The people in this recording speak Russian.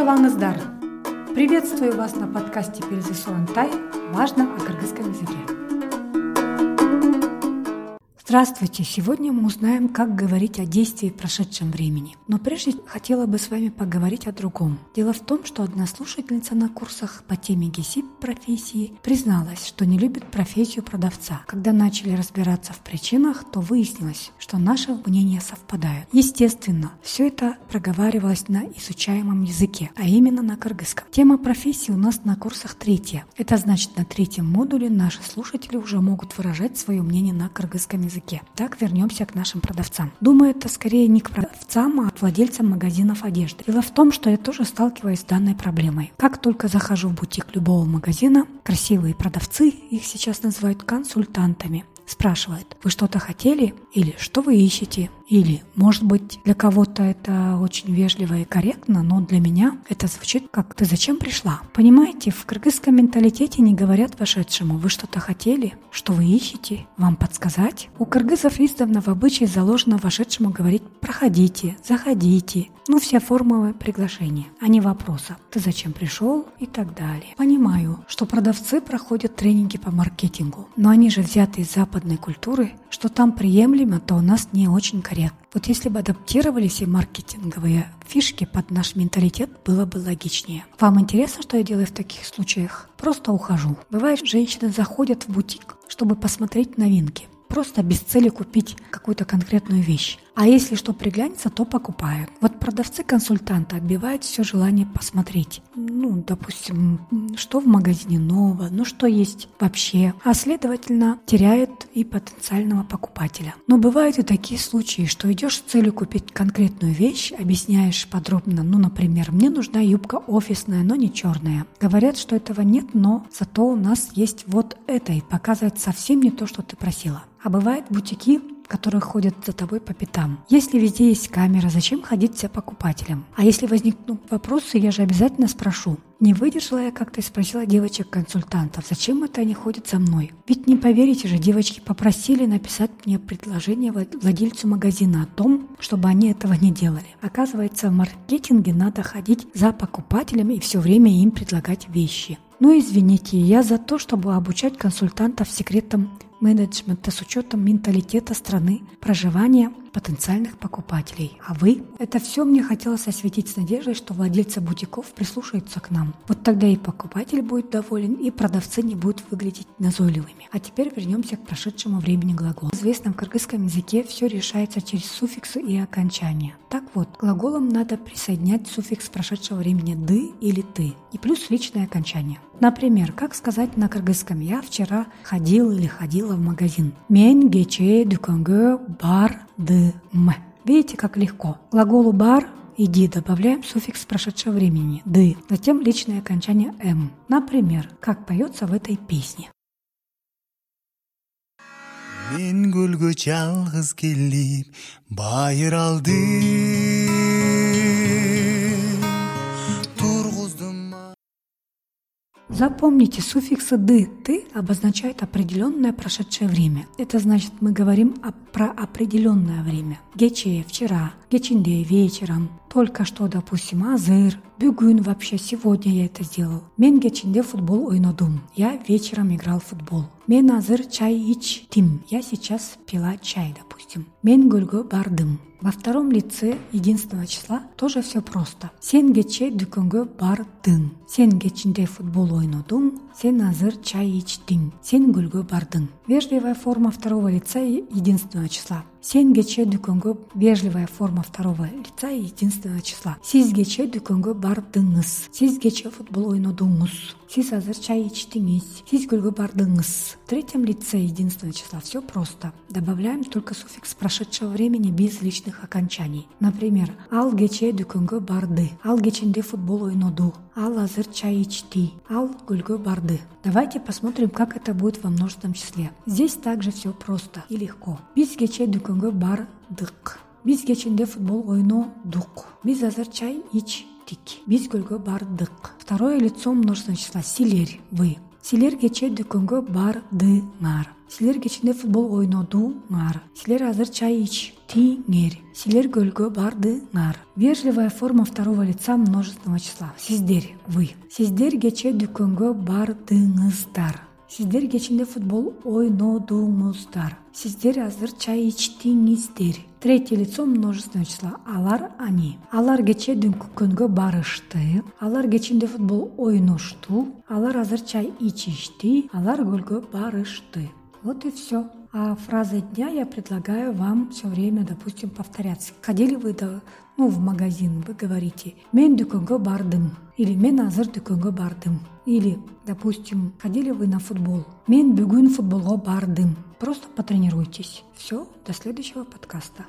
саламатсыздар приветствую вас на подкасте перезы тай важно о кыргызском языке Здравствуйте! Сегодня мы узнаем, как говорить о действии в прошедшем времени. Но прежде хотела бы с вами поговорить о другом. Дело в том, что одна слушательница на курсах по теме ГИСИП профессии призналась, что не любит профессию продавца. Когда начали разбираться в причинах, то выяснилось, что наши мнения совпадают. Естественно, все это проговаривалось на изучаемом языке, а именно на кыргызском. Тема профессии у нас на курсах третья. Это значит, на третьем модуле наши слушатели уже могут выражать свое мнение на кыргызском языке языке. Так вернемся к нашим продавцам. Думаю, это скорее не к продавцам, а к владельцам магазинов одежды. Дело в том, что я тоже сталкиваюсь с данной проблемой. Как только захожу в бутик любого магазина, красивые продавцы, их сейчас называют консультантами, спрашивают, вы что-то хотели или что вы ищете? Или, может быть, для кого-то это очень вежливо и корректно, но для меня это звучит как «ты зачем пришла?». Понимаете, в кыргызском менталитете не говорят вошедшему «вы что-то хотели?», «что вы ищете?», «вам подсказать?». У кыргызов издавна в обычае заложено вошедшему говорить «проходите», «заходите», ну все формы приглашения, а не вопроса «ты зачем пришел?» и так далее. Понимаю, что продавцы проходят тренинги по маркетингу, но они же взяты из западной культуры, что там приемлемо, то у нас не очень корректно корректно. Вот если бы адаптировали все маркетинговые фишки под наш менталитет, было бы логичнее. Вам интересно, что я делаю в таких случаях? Просто ухожу. Бывает, женщины заходят в бутик, чтобы посмотреть новинки просто без цели купить какую-то конкретную вещь. А если что приглянется, то покупают. Вот продавцы-консультанты отбивают все желание посмотреть. Ну, допустим, что в магазине нового, ну что есть вообще. А следовательно, теряют и потенциального покупателя. Но бывают и такие случаи, что идешь с целью купить конкретную вещь, объясняешь подробно, ну, например, мне нужна юбка офисная, но не черная. Говорят, что этого нет, но зато у нас есть вот это и показывает совсем не то, что ты просила. А бывают бутики, которые ходят за тобой по пятам. Если везде есть камера, зачем ходить за покупателем? А если возникнут вопросы, я же обязательно спрошу. Не выдержала я как-то и спросила девочек-консультантов, зачем это они ходят за мной? Ведь не поверите же, девочки попросили написать мне предложение владельцу магазина о том, чтобы они этого не делали. Оказывается, в маркетинге надо ходить за покупателем и все время им предлагать вещи. Ну извините, я за то, чтобы обучать консультантов секретам менеджмента с учетом менталитета страны, проживания потенциальных покупателей. А вы? Это все мне хотелось осветить с надеждой, что владельцы бутиков прислушаются к нам. Вот тогда и покупатель будет доволен, и продавцы не будут выглядеть назойливыми. А теперь вернемся к прошедшему времени глагола. В известном кыргызском языке все решается через суффиксы и окончания. Так вот, глаголом надо присоединять суффикс прошедшего времени «ды» или «ты» и плюс личное окончание. Например, как сказать на кыргызском «я вчера ходил или ходила в магазин». Мен гече дүкөнгө бар м. Видите, как легко. Глаголу бар иди добавляем суффикс прошедшего времени ды, затем личное окончание м. Например, как поется в этой песне. Мен көлгө жалгыз келип байыр Запомните, суффиксы «ды», «ты» обозначают определенное прошедшее время. Это значит, мы говорим о, про определенное время. Гече – вчера, гечинде – вечером, только что, допустим, азыр, бюгün вообще сегодня я это сделал. Мен гечинде футбол ойнодум. Я вечером играл в футбол. Мен азыр чай ичтим. Я сейчас пила чай, допустим. Мен гөлгө бардым. Во втором лице единственного числа тоже все просто. Сен кече дүкөнгө бардың. Сен кечинде футбол ойнодуң. Сен азыр чай ичтиң. Сен гүлгө бардың. Вежливая форма второго лица единственного числа. Сен кече дүкөнгө вежливая форма второго лица единственного числа. Сиз кече дүкөнгө бардыңыз. Сиз кече футбол ойнодуңуз. Сиз азыр чай ичтиңиз. Сиз гүлгө бардыңыз. В третьем лице единственного числа все просто. Добавляем только суффикс прошедшего времени без личных окончаний. Например, ал кече дүкөнгө барды. Ал кечинде футбол ойноду. Ал азыр чай ичти. Ал гүлгө барды. Давайте посмотрим, как это будет во множественном числе. Здесь также все просто и легко. Биз кече дүкөнгө бардык. Биз кечинде футбол ойнодук. Биз азыр чай ичтик. Биз көлгө бардык. Второе лицо множественного числа. Силер, вы. Силер кечээ дүкөнгө бардыңар силер кечинде футбол ойнодуңар силер азыр чай ичтиңер силер көлгө бардыңар вежливая форма второго лица множественного числа. Сиздер вы. Сиздер кечээ дүкөнгө бардыңыздар сиздер кечинде футбол ойнодуңуздар. Сиздер азыр чай ичтиңиздер. Третье лицо множественного числа алар они алар кечээ дүкөнгө барышты. Алар кечинде футбол ойношту. Алар азыр чай ичишти. Алар көлгө барышты. Вот и все а фразой дня я предлагаю вам все время, допустим, повторяться. Ходили вы до, ну, в магазин, вы говорите «Мен дүкөнгө бардым» или «Мен азыр дүкөнгө бардым» или, допустим, ходили вы на футбол «Мен бүгүн футболго бардым». Просто потренируйтесь. Все, до следующего подкаста.